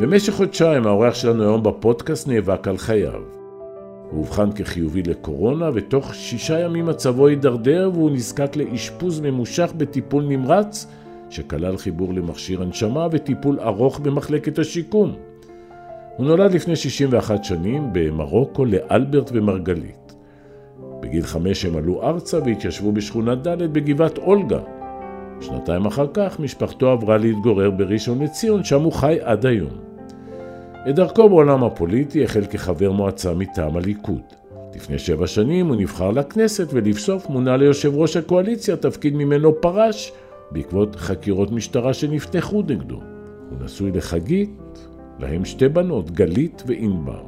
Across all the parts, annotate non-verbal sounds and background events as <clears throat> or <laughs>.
במשך חודשיים האורח שלנו היום בפודקאסט נאבק על חייו. הוא אובחן כחיובי לקורונה, ותוך שישה ימים מצבו הידרדר והוא נזקק לאשפוז ממושך בטיפול נמרץ, שכלל חיבור למכשיר הנשמה וטיפול ארוך במחלקת השיקום. הוא נולד לפני 61 שנים במרוקו לאלברט ומרגלית. בגיל חמש הם עלו ארצה והתיישבו בשכונה ד' בגבעת אולגה. שנתיים אחר כך משפחתו עברה להתגורר בראשון לציון, שם הוא חי עד היום. את דרכו בעולם הפוליטי החל כחבר מועצה מטעם הליכוד. לפני שבע שנים הוא נבחר לכנסת ולבסוף מונה ליושב ראש הקואליציה, תפקיד ממנו פרש בעקבות חקירות משטרה שנפתחו נגדו. הוא נשוי לחגית, להם שתי בנות, גלית וענבר.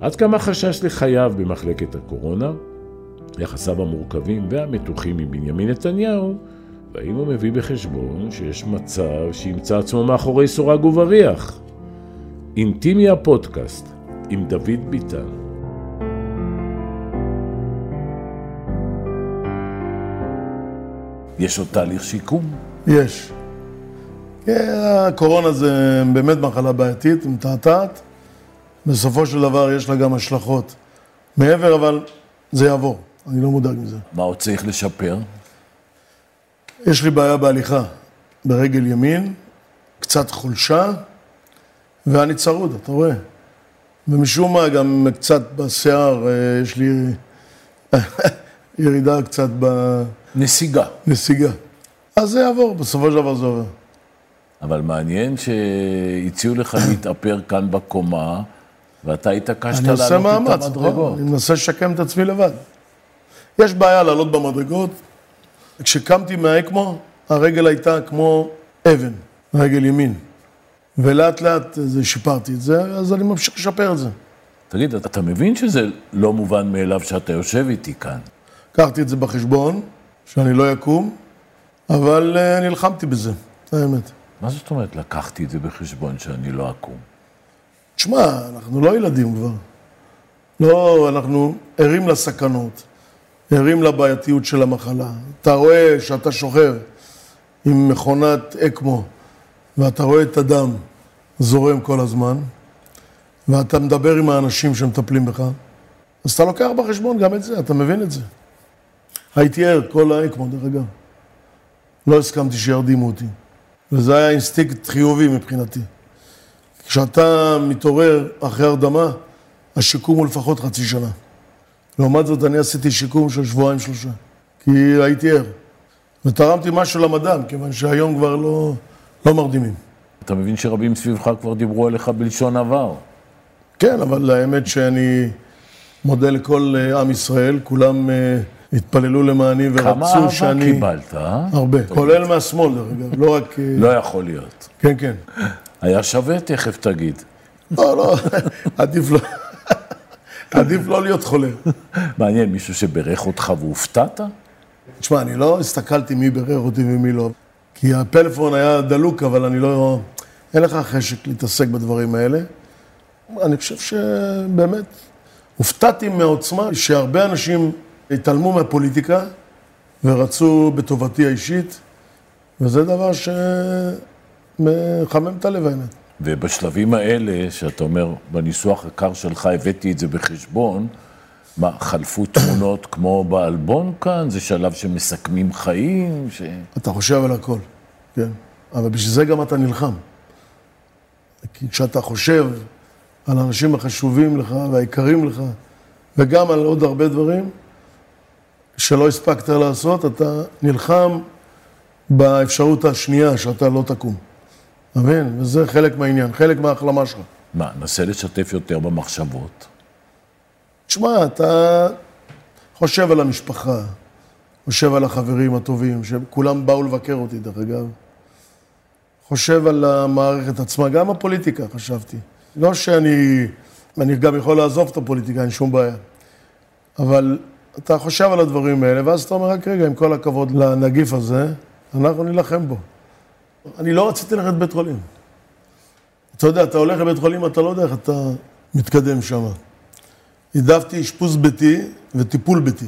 עד כמה חשש לחייו במחלקת הקורונה, יחסיו המורכבים והמתוחים עם בנימין נתניהו, והאם הוא מביא בחשבון שיש מצב שימצא עצמו מאחורי סורג ובריח. אינטימי הפודקאסט עם דוד ביטן. יש עוד תהליך שיקום? יש. כן, הקורונה זה באמת מחלה בעייתית, מתעתעת. בסופו של דבר יש לה גם השלכות. מעבר, אבל זה יעבור, אני לא מודאג מזה. מה עוד צריך לשפר? יש לי בעיה בהליכה ברגל ימין, קצת חולשה, ואני צרוד, אתה רואה. ומשום מה, גם קצת בשיער, אה, יש לי <laughs> ירידה קצת ב... נסיגה. נסיגה. אז זה יעבור, בסופו של דבר זה עובר. אבל מעניין שהציעו לך להתאפר כאן בקומה, ואתה התעקשת לעלות את המדרגות. אני עושה מאמץ, אני מנסה לשקם את עצמי לבד. יש בעיה לעלות במדרגות. כשקמתי מהאקמו, הרגל הייתה כמו אבן, רגל ימין. ולאט לאט שיפרתי את זה, אז אני ממשיך לשפר את זה. תגיד, אתה מבין שזה לא מובן מאליו שאתה יושב איתי כאן? לקחתי את זה בחשבון, שאני לא אקום, אבל uh, נלחמתי בזה, זה האמת. מה זאת אומרת לקחתי את זה בחשבון שאני לא אקום? תשמע, אנחנו לא ילדים כבר. לא, אנחנו ערים לסכנות, ערים לבעייתיות של המחלה. אתה רואה שאתה שוכב עם מכונת אקמו, ואתה רואה את הדם זורם כל הזמן, ואתה מדבר עם האנשים שמטפלים בך, אז אתה לוקח בחשבון גם את זה, אתה מבין את זה. הייתי ער כל האקמו, דרך אגב. לא הסכמתי שירדימו אותי. וזה היה אינסטינקט חיובי מבחינתי. כשאתה מתעורר אחרי הרדמה, השיקום הוא לפחות חצי שנה. לעומת זאת, אני עשיתי שיקום של שבועיים שלושה, כי הייתי ער. ותרמתי משהו למדע, כיוון שהיום כבר לא, לא מרדימים. אתה מבין שרבים סביבך כבר דיברו עליך בלשון עבר. כן, אבל האמת שאני מודה לכל אה, עם ישראל, כולם אה, התפללו למעני ורצו שאני... כמה אהבה קיבלת, אה? הרבה, כולל מהשמאל דרך אגב, לא רק... אה, לא יכול להיות. כן, כן. היה שווה, תכף תגיד. לא, לא, <laughs> עדיף לא... <laughs> עדיף לא להיות חולה. מעניין, מישהו שברך אותך והופתעת? תשמע, אני לא הסתכלתי מי בירר אותי ומי לא. כי הפלאפון היה דלוק, אבל אני לא... אין לך חשק להתעסק בדברים האלה. אני חושב שבאמת, הופתעתי מהעוצמה שהרבה אנשים התעלמו מהפוליטיקה ורצו בטובתי האישית, וזה דבר שמחמם את הלב האמת. ובשלבים האלה, שאתה אומר, בניסוח הקר שלך הבאתי את זה בחשבון, מה, חלפו תמונות <clears throat> כמו באלבון כאן? זה שלב שמסכמים חיים? ש... אתה חושב על הכל, כן. אבל בשביל זה גם אתה נלחם. כי כשאתה חושב על האנשים החשובים לך והיקרים לך, וגם על עוד הרבה דברים שלא הספקת לעשות, אתה נלחם באפשרות השנייה שאתה לא תקום. אתה מבין? וזה חלק מהעניין, חלק מההחלמה שלך. מה, נסה לשתף יותר במחשבות. תשמע, אתה חושב על המשפחה, חושב על החברים הטובים, שכולם באו לבקר אותי, דרך אגב. חושב על המערכת עצמה, גם הפוליטיקה חשבתי. לא שאני, אני גם יכול לעזוב את הפוליטיקה, אין שום בעיה. אבל אתה חושב על הדברים האלה, ואז אתה אומר, רק רגע, עם כל הכבוד לנגיף הזה, אנחנו נילחם בו. אני לא רציתי ללכת לבית חולים. אתה יודע, אתה הולך לבית חולים, אתה לא יודע איך אתה מתקדם שם. העדפתי אשפוז ביתי וטיפול ביתי.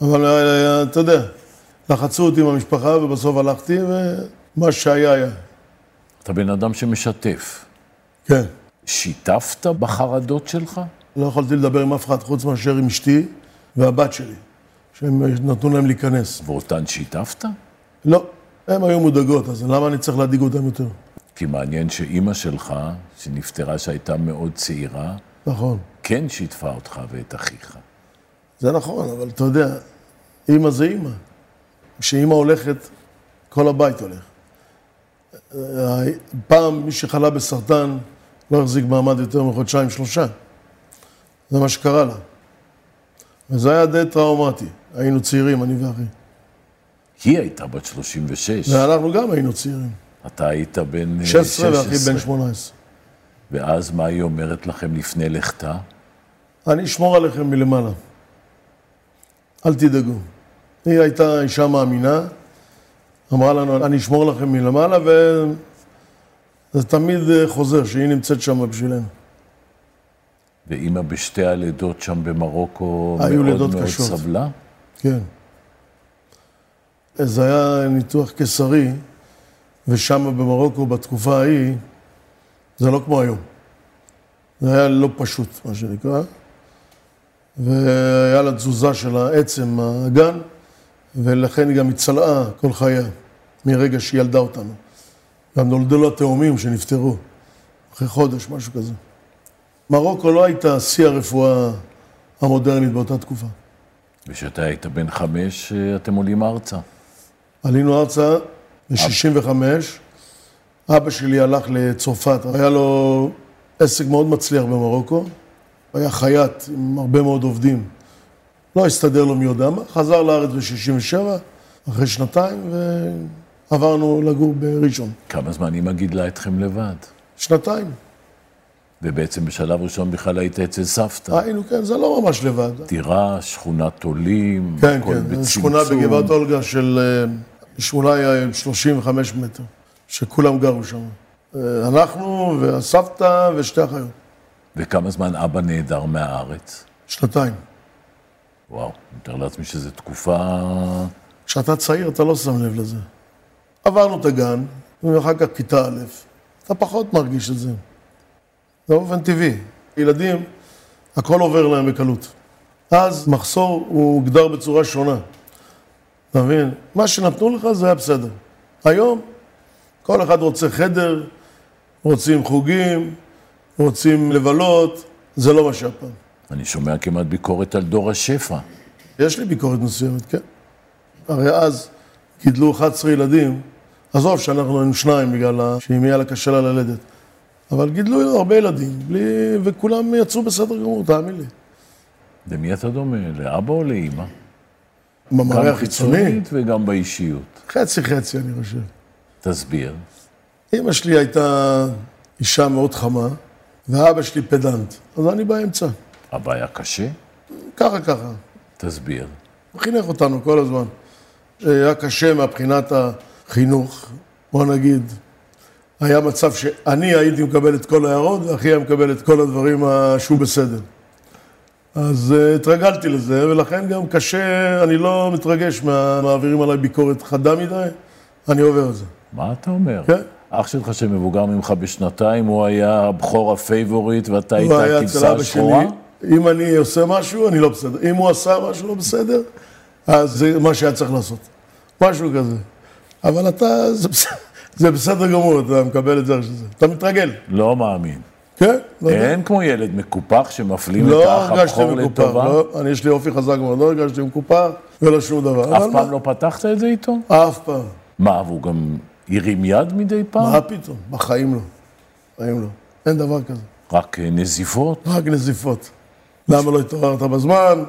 אבל אה, אתה יודע, לחצו אותי עם המשפחה ובסוף הלכתי, ומה שהיה היה. אתה בן אדם שמשתף. כן. שיתפת בחרדות שלך? לא יכולתי לדבר עם אף אחד חוץ מאשר עם אשתי והבת שלי, שהם נתנו להם להיכנס. ואותן שיתפת? לא, הם היו מודאגות, אז למה אני צריך להדאיג אותם יותר? כי מעניין שאימא שלך, שנפטרה שהייתה מאוד צעירה, נכון. כן שיתפה אותך ואת אחיך. זה נכון, אבל אתה יודע, אימא זה אימא. כשאימא הולכת, כל הבית הולך. פעם מי שחלה בסרטן לא החזיק מעמד יותר מחודשיים, שלושה. זה מה שקרה לה. וזה היה די טראומטי. היינו צעירים, אני ואחי. היא הייתה בת 36. ואנחנו גם היינו צעירים. אתה היית בן אה, 16. 16 ואחי בן 18. ואז מה היא אומרת לכם לפני לכתה? אני אשמור עליכם מלמעלה. אל תדאגו. היא הייתה אישה מאמינה, אמרה לנו, אני אשמור לכם מלמעלה, וזה תמיד אה, חוזר, שהיא נמצאת שם בשבילנו. ואימא בשתי הלידות שם במרוקו היו מאוד לידות מאוד קשות. סבלה? כן. זה היה ניתוח קיסרי, ושם במרוקו, בתקופה ההיא, זה לא כמו היום. זה היה לא פשוט, מה שנקרא. והיה לה תזוזה של העצם, האגן, ולכן היא גם הצלעה כל חייה, מרגע שהיא ילדה אותנו. גם נולדו לה תאומים שנפטרו, אחרי חודש, משהו כזה. מרוקו לא הייתה שיא הרפואה המודרנית באותה תקופה. וכשאתה היית בן חמש, אתם עולים ארצה. עלינו ארצה ב-65, אבא שלי הלך לצרפת, היה לו עסק מאוד מצליח במרוקו, היה חייט עם הרבה מאוד עובדים. לא הסתדר לו מי יודע מה, חזר לארץ ב-67, אחרי שנתיים, ועברנו לגור בראשון. כמה זמן אימא גידלה אתכם לבד? שנתיים. ובעצם בשלב ראשון בכלל היית אצל סבתא. היינו, כן, זה לא ממש לבד. דירה, שכונת עולים, כן, הכל כן, בצמצום. שכונה בגבעת אולגה של אה, שמונה 35 מטר, שכולם גרו שם. אה, אנחנו והסבתא ושתי אחיות. וכמה זמן אבא נעדר מהארץ? שנתיים. וואו, אני מתאר לעצמי שזו תקופה... כשאתה צעיר אתה לא שם לב לזה. עברנו את הגן, ואחר כך כיתה א', אתה פחות מרגיש את זה. זה באופן טבעי. ילדים, הכל עובר להם בקלות. אז מחסור הוא הוגדר בצורה שונה. אתה מבין? מה שנתנו לך זה היה בסדר. היום, כל אחד רוצה חדר, רוצים חוגים, רוצים לבלות, זה לא מה שהיה פעם. אני שומע כמעט ביקורת על דור השפע. יש לי ביקורת מסוימת, כן. הרי אז גידלו 11 ילדים, עזוב שאנחנו היינו שניים בגלל שאם יהיה לה קשה לה ללדת, אבל גידלו הרבה ילדים, בלי... וכולם יצאו בסדר גמור, תאמין לי. למי אתה דומה? לאבא או לאימא? במראה גם החיצוני, חיצונית וגם באישיות. חצי חצי אני חושב. תסביר. אימא שלי הייתה אישה מאוד חמה, ואבא שלי פדנט, אז אני באמצע. אבא היה קשה? ככה ככה. תסביר. הוא חינך אותנו כל הזמן. היה קשה מבחינת החינוך, בוא נגיד. היה מצב שאני הייתי מקבל את כל ההערות, ואחי היה מקבל את כל הדברים ה- שהוא בסדר. אז אה, התרגלתי לזה, ולכן גם קשה, אני לא מתרגש מהמעבירים עליי ביקורת חדה מדי, אני עובר את זה. מה אתה אומר? כן. אח שלך שמבוגר ממך בשנתיים, הוא היה הבכור הפייבוריט ואתה היית הכבשה השחורה? אם אני עושה משהו, אני לא בסדר. אם הוא עשה משהו לא בסדר, אז זה מה שהיה צריך לעשות. משהו כזה. אבל אתה, זה בסדר, <laughs> זה בסדר גמור, אתה מקבל את זה איך שזה. אתה מתרגל, לא מאמין. כן? לא יודע. אין כמו ילד מקופח שמפלים את לא האח הרגשתי הבכור מקופח, לטובה? לא, אני יש לי אופי חזק מאוד, לא הרגשתי מקופח ולא שום דבר. אף פעם מה- לא פתחת את זה איתו? אף פעם. מה, והוא גם הרים יד מדי פעם? מה פתאום? בחיים לא. בחיים לא. אין דבר כזה. רק אה, נזיפות? רק נזיפות. למה לא התעוררת בזמן?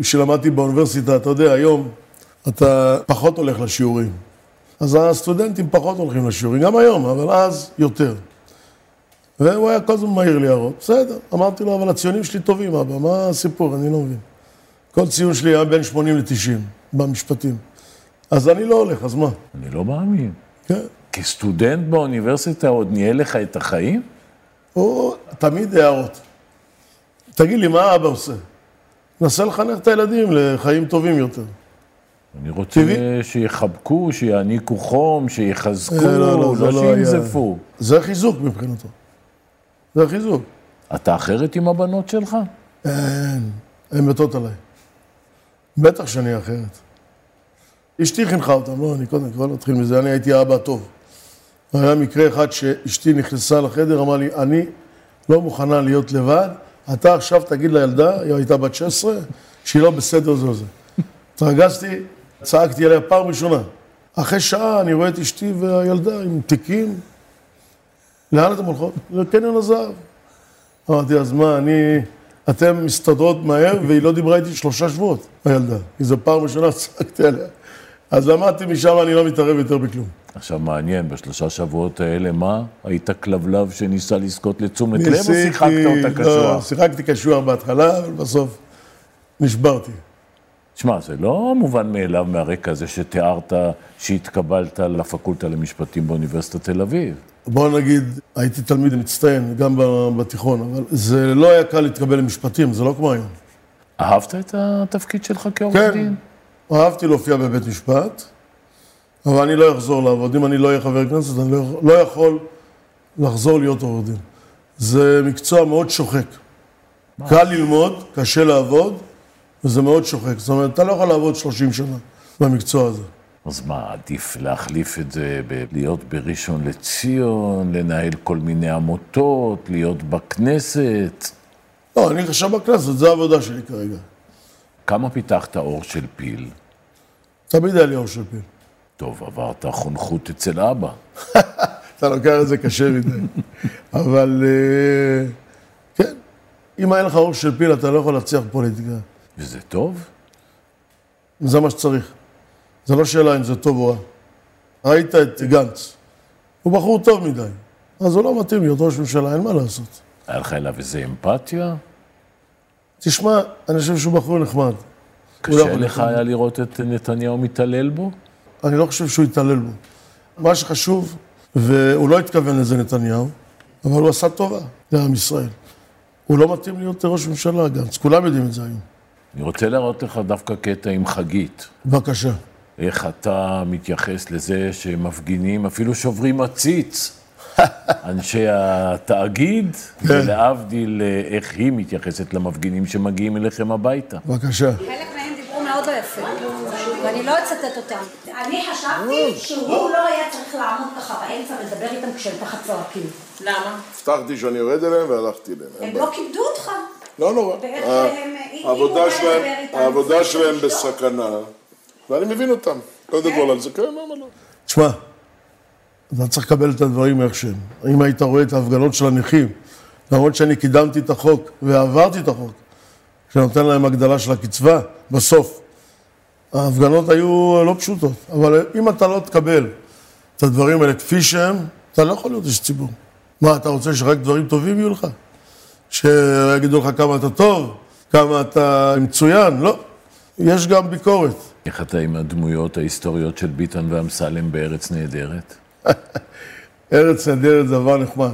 כשלמדתי באוניברסיטה, אתה יודע, היום אתה פחות הולך לשיעורים. אז הסטודנטים פחות הולכים לשיעורים, גם היום, אבל אז יותר. והוא היה כל הזמן מעיר לי הערות. בסדר, אמרתי לו, אבל הציונים שלי טובים, אבא, מה הסיפור? אני לא מבין. כל ציון שלי היה בין 80 ל-90 במשפטים. אז אני לא הולך, אז מה? אני לא מאמין. כן. כסטודנט באוניברסיטה עוד ניהל לך את החיים? הוא תמיד הערות. תגיד לי, מה אבא עושה? נסה לחנך את הילדים לחיים טובים יותר. אני רוצה טבעי. שיחבקו, שיעניקו חום, שיחזקו, אה, לא, לא, לא לא היה. שינזפו. זה חיזוק מבחינתו. זה חיזוק. אתה אחרת עם הבנות שלך? אין, הן מתות עליי. בטח שאני אחרת. אשתי חינכה אותם, לא, אני קודם כל נתחיל מזה, אני הייתי האבא הטוב. היה מקרה אחד שאשתי נכנסה לחדר, אמרה לי, אני לא מוכנה להיות לבד, אתה עכשיו תגיד לילדה, היא הייתה בת 16, שהיא לא בסדר זה וזה. התרגזתי, צעקתי עליה פעם ראשונה. אחרי שעה אני רואה את אשתי והילדה עם תיקים. לאן אתם הולכות? לקניון הזהב. אמרתי, אז מה, אני... אתן מסתדרות מהר, והיא לא דיברה איתי שלושה שבועות, הילדה. כי זו פעם ראשונה צעקתי עליה. אז למדתי משם, אני לא מתערב יותר בכלום. עכשיו מעניין, בשלושה שבועות האלה, מה? היית כלבלב שניסה לזכות לתשומת לב, או שיחקת אותה לא, קשוח? שיחקתי קשוח בהתחלה, אבל בסוף נשברתי. שמע, זה לא מובן מאליו מהרקע הזה שתיארת שהתקבלת לפקולטה למשפטים באוניברסיטת תל אביב. בוא נגיד, הייתי תלמיד מצטיין, גם בתיכון, אבל זה לא היה קל להתקבל למשפטים, זה לא כמו היום. אהבת את התפקיד שלך כעורך כן, דין? אהבתי להופיע בבית משפט, אבל אני לא אחזור לעבוד. אם אני לא אהיה חבר כנסת, אני לא, לא יכול לחזור להיות עורך דין. זה מקצוע מאוד שוחק. קל ללמוד, קשה לעבוד, וזה מאוד שוחק. זאת אומרת, אתה לא יכול לעבוד 30 שנה במקצוע הזה. אז מה, עדיף להחליף את זה בלהיות בראשון לציון, לנהל כל מיני עמותות, להיות בכנסת? לא, אני חשב בכנסת, זו העבודה שלי כרגע. כמה פיתחת אור של פיל? תמיד היה לי אור של פיל. טוב, עברת חונכות אצל אבא. <laughs> אתה לוקח את זה קשה מדי. אבל אה, כן, אם היה לך אור של פיל, אתה לא יכול להצליח בפוליטיקה. וזה טוב? זה מה שצריך. זה לא שאלה אם זה טוב או רע. ראית את גנץ, הוא בחור טוב מדי, אז הוא לא מתאים להיות ראש ממשלה, אין מה לעשות. היה לך אליו איזה אמפתיה? תשמע, אני חושב שהוא בחור נחמד. לא קשה לך היה לראות את נתניהו מתעלל בו? אני לא חושב שהוא יתעלל בו. מה שחשוב, והוא לא התכוון לזה נתניהו, אבל הוא עשה טובה לעם ישראל. הוא לא מתאים להיות ראש ממשלה, גנץ, כולם יודעים את זה היום. אני רוצה להראות לך דווקא קטע עם חגית. בבקשה. איך אתה מתייחס לזה שמפגינים, אפילו שוברים עציץ, <laughs> אנשי התאגיד, ולהבדיל אה, איך היא מתייחסת למפגינים שמגיעים אליכם הביתה. בבקשה. מאוד לא יפה, ואני לא אצטט אותם. אני חשבתי שהוא לא היה צריך לעמוד ככה באמצע ולדבר איתם כשהם ככה צועקים. למה? הבטחתי שאני יורד אליהם והלכתי אליהם. הם לא כיבדו אותך. לא נורא. ואיך ה- שהם- אם הוא העבודה שלהם, אשתו. בסכנה, ואני מבין אותם. קודם כל על זה, כן, למה לא? תשמע, אתה צריך לקבל את הדברים איך שהם. אם היית רואה את ההפגנות של הנכים, למרות שאני קידמתי את החוק ועברתי את החוק, שנותן להם הגדלה של הקצבה, בסוף. ההפגנות היו לא פשוטות, אבל אם אתה לא תקבל את הדברים האלה כפי שהם, אתה לא יכול להיות איש ציבור. מה, אתה רוצה שרק דברים טובים יהיו לך? שיגידו לך כמה אתה טוב, כמה אתה מצוין? לא. יש גם ביקורת. איך אתה עם הדמויות ההיסטוריות של ביטן ואמסלם בארץ נהדרת? <laughs> ארץ נהדרת זה דבר נחמד.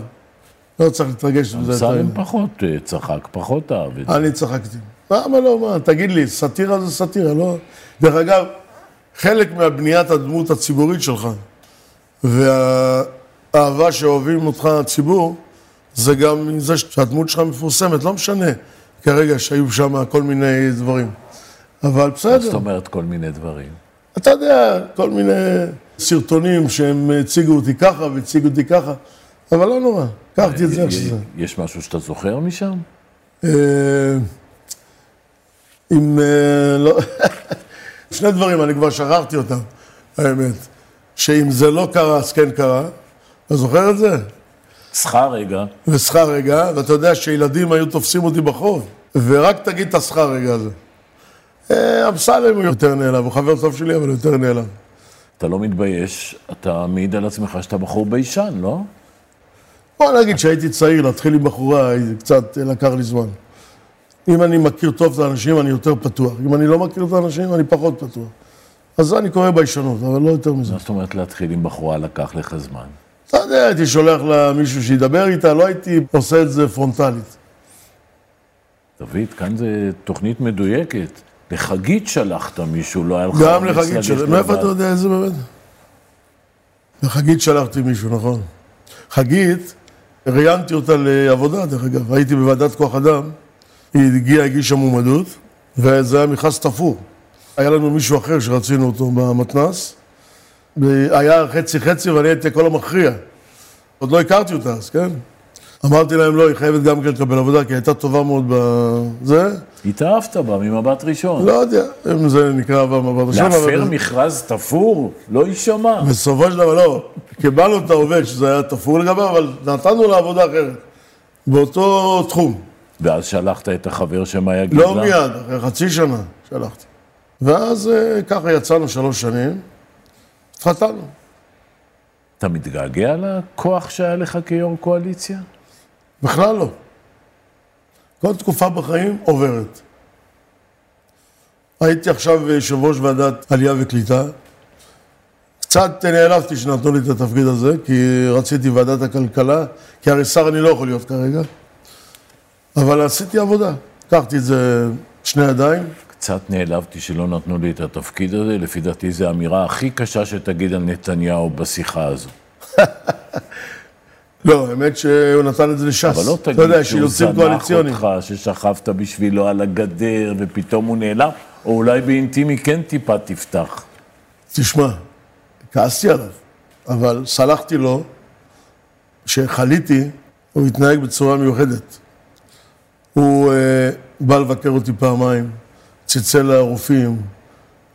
לא צריך להתרגש מזה. אמסלם פחות אה, צחק, פחות אהב את זה. אני צחקתי. למה לא, מה, תגיד לי, סאטירה זה סאטירה, לא? דרך אגב, חלק מהבניית הדמות הציבורית שלך, והאהבה שאוהבים אותך הציבור, זה גם מזה שהדמות שלך מפורסמת, לא משנה כרגע שהיו שם כל מיני דברים. אבל זאת בסדר, אומרת כל מיני דברים. אתה יודע, כל מיני סרטונים שהם הציגו אותי ככה והציגו אותי ככה, אבל לא נורא, קחתי את זה איך שזה. יש משהו שאתה זוכר משם? עם... אה, לא... <laughs> שני דברים, אני כבר שכחתי אותם, האמת. שאם זה לא קרה, אז כן קרה. אתה זוכר את זה? שכר רגע, ושכר רגע, ואתה יודע שילדים היו תופסים אותי בחוב, ורק תגיד את השכר רגע הזה. אה, אמסלם הוא יותר נעלב, הוא חבר טוב שלי, אבל הוא יותר נעלב. אתה לא מתבייש, אתה מעיד על עצמך שאתה בחור ביישן, לא? בוא נגיד שהייתי צעיר, להתחיל עם בחורה, קצת לקח לי זמן. אם אני מכיר טוב את האנשים, אני יותר פתוח. אם אני לא מכיר את האנשים, אני פחות פתוח. אז זה אני קורא ביישנות, אבל לא יותר מזה. מה זאת אומרת להתחיל עם בחורה לקח לך זמן? אתה יודע, הייתי שולח לה מישהו שידבר איתה, לא הייתי עושה את זה פרונטלית. דוד, כאן זה תוכנית מדויקת. לחגית שלחת מישהו, לא היה לך... גם לחגית שלחתי, מאיפה. אתה יודע את זה באמת? לחגית שלחתי מישהו, נכון. חגית, ראיינתי אותה לעבודה, דרך אגב, הייתי בוועדת כוח אדם, היא הגיעה, הגישה מועמדות, וזה היה מכרז תפור. היה לנו מישהו אחר שרצינו אותו במתנ"ס, היה חצי חצי ואני הייתי הכל המכריע. עוד לא הכרתי אותה אז, כן? אמרתי להם, לא, היא חייבת גם כן לקבל עבודה, כי היא הייתה טובה מאוד בזה. התאהבת בה ממבט ראשון. לא יודע אם זה נקרא אהבה ממבט ראשון, להפר מכרז תפור? לא יישמע. בסופו של דבר, לא. קיבלנו את העובד שזה היה תפור לגביו, אבל נתנו לה עבודה אחרת. באותו תחום. ואז שלחת את החבר שמה יגיד לה? לא מיד, אחרי חצי שנה שלחתי. ואז אה, ככה יצאנו שלוש שנים, התחתנו. אתה מתגעגע לכוח שהיה לך כיו"ר קואליציה? בכלל לא. כל תקופה בחיים עוברת. הייתי עכשיו יושב ראש ועדת עלייה וקליטה. קצת נעלבתי שנתנו לי את התפקיד הזה, כי רציתי ועדת הכלכלה, כי הרי שר אני לא יכול להיות כרגע. אבל עשיתי עבודה. לקחתי את זה שני ידיים. קצת נעלבתי שלא נתנו לי את התפקיד הזה, לפי דעתי זו האמירה הכי קשה שתגיד על נתניהו בשיחה הזו. <laughs> לא, האמת שהוא נתן את זה לש"ס. אבל לא תגיד שהוא זנח אותך, ששכבת בשבילו על הגדר ופתאום הוא נעלם, או אולי באינטימי כן טיפה תפתח. תשמע, כעסתי עליו, אבל סלחתי לו שחליתי, הוא התנהג בצורה מיוחדת. הוא אה, בא לבקר אותי פעמיים, צלצל לרופאים,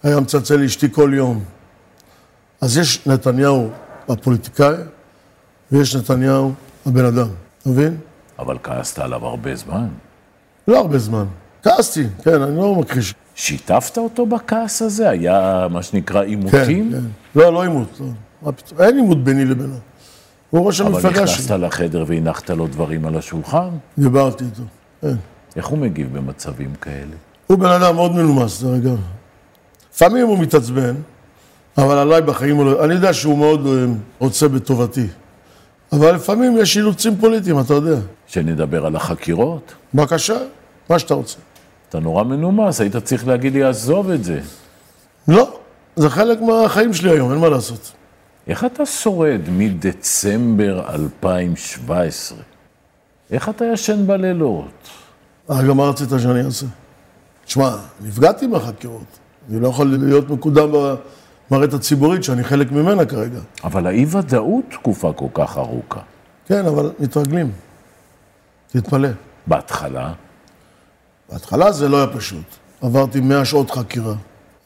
היה מצלצל לאשתי כל יום. אז יש נתניהו הפוליטיקאי, ויש נתניהו הבן אדם, אתה מבין? אבל כעסת עליו הרבה זמן. לא הרבה זמן. כעסתי, כן, אני לא מכחיש. שיתפת אותו בכעס הזה? היה מה שנקרא עימותים? כן, כן. לא, לא עימות, לא. אין עימות ביני לבינו. הוא ראש המפלגה שלי. אבל נכנסת לחדר והנחת לו דברים על השולחן? דיברתי איתו, כן. איך הוא מגיב במצבים כאלה? הוא בן אדם מאוד מנומס, דרך אגב. לפעמים הוא מתעצבן, אבל עליי בחיים הוא לא... אני יודע שהוא מאוד אה, רוצה בטובתי. אבל לפעמים יש אילוצים פוליטיים, אתה יודע. שנדבר על החקירות? בבקשה, מה שאתה רוצה. אתה נורא מנומס, היית צריך להגיד לי, עזוב את זה. לא, זה חלק מהחיים שלי היום, אין מה לעשות. איך אתה שורד מדצמבר 2017? איך אתה ישן בלילות? רגע, מה רצית שאני אעשה? תשמע, נפגעתי מהחקירות. אני לא יכול להיות מקודם במערכת הציבורית, שאני חלק ממנה כרגע. אבל האי-ודאות תקופה כל כך ארוכה. כן, אבל מתרגלים. תתפלא. בהתחלה? בהתחלה זה לא היה פשוט. עברתי 100 שעות חקירה,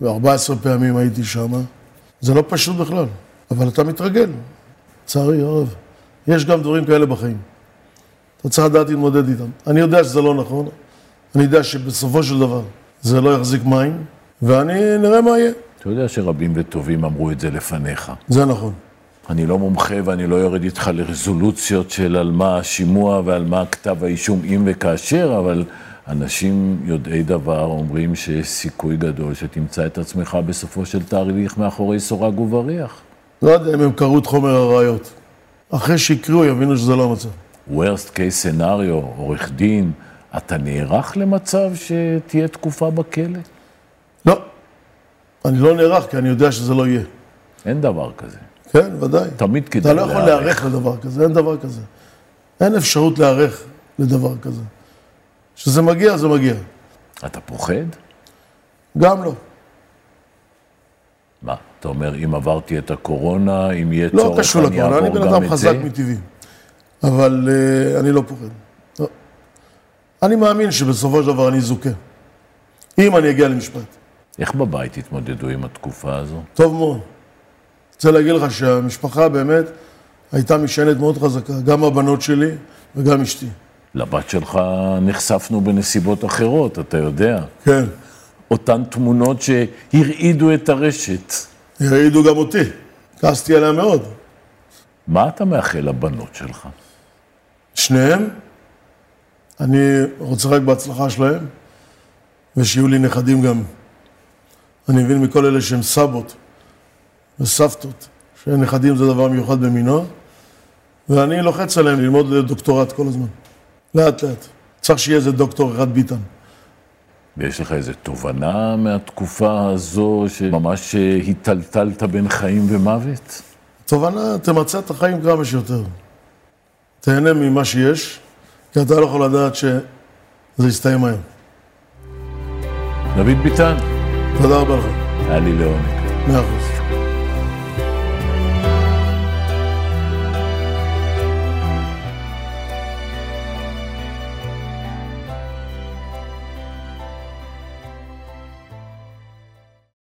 ו-14 פעמים הייתי שם. זה לא פשוט בכלל, אבל אתה מתרגל. לצערי הרב. יש גם דברים כאלה בחיים. אתה צריך לדעת להתמודד איתם. אני יודע שזה לא נכון, אני יודע שבסופו של דבר זה לא יחזיק מים, ואני נראה מה יהיה. אתה יודע שרבים וטובים אמרו את זה לפניך. זה נכון. אני לא מומחה ואני לא יורד איתך לרזולוציות של על מה השימוע ועל מה כתב האישום אם וכאשר, אבל אנשים יודעי דבר אומרים שיש סיכוי גדול שתמצא את עצמך בסופו של תהליך מאחורי סורג ובריח. לא יודע אם הם קראו את חומר הראיות. אחרי שיקראו יבינו שזה לא המצב. Worst case scenario, עורך דין, אתה נערך למצב שתהיה תקופה בכלא? לא. אני לא נערך כי אני יודע שזה לא יהיה. אין דבר כזה. כן, ודאי. תמיד כדאי להיערך. אתה לא יכול להיערך לדבר כזה, אין דבר כזה. אין אפשרות להיערך לדבר כזה. כשזה מגיע, זה מגיע. אתה פוחד? גם לא. מה, אתה אומר, אם עברתי את הקורונה, אם יהיה לא צורך, אני אעבור גם את זה? לא קשור לקורונה, אני בן אדם חזק מטבעי. אבל uh, אני לא פוחד. לא. אני מאמין שבסופו של דבר אני זוכה. אם אני אגיע למשפט. איך בבית התמודדו עם התקופה הזו? טוב מאוד. רוצה להגיד לך שהמשפחה באמת הייתה משענת מאוד חזקה, גם הבנות שלי וגם אשתי. לבת שלך נחשפנו בנסיבות אחרות, אתה יודע. כן. אותן תמונות שהרעידו את הרשת. הרעידו גם אותי, כעסתי עליה מאוד. מה אתה מאחל לבנות שלך? שניהם. אני רוצה רק בהצלחה שלהם, ושיהיו לי נכדים גם. אני מבין מכל אלה שהם סבות וסבתות, שנכדים זה דבר מיוחד במינו, ואני לוחץ עליהם ללמוד דוקטורט כל הזמן. לאט לאט. צריך שיהיה איזה דוקטור אחד ביטן. ויש לך איזו תובנה מהתקופה הזו שממש היטלטלת בין חיים ומוות? תובנה, תמצה את החיים כמה שיותר. תהנה ממה שיש, כי אתה לא יכול לדעת שזה יסתיים היום. דוד ביטן, תודה רבה לך. היה לי לעונג. מאה אחוז.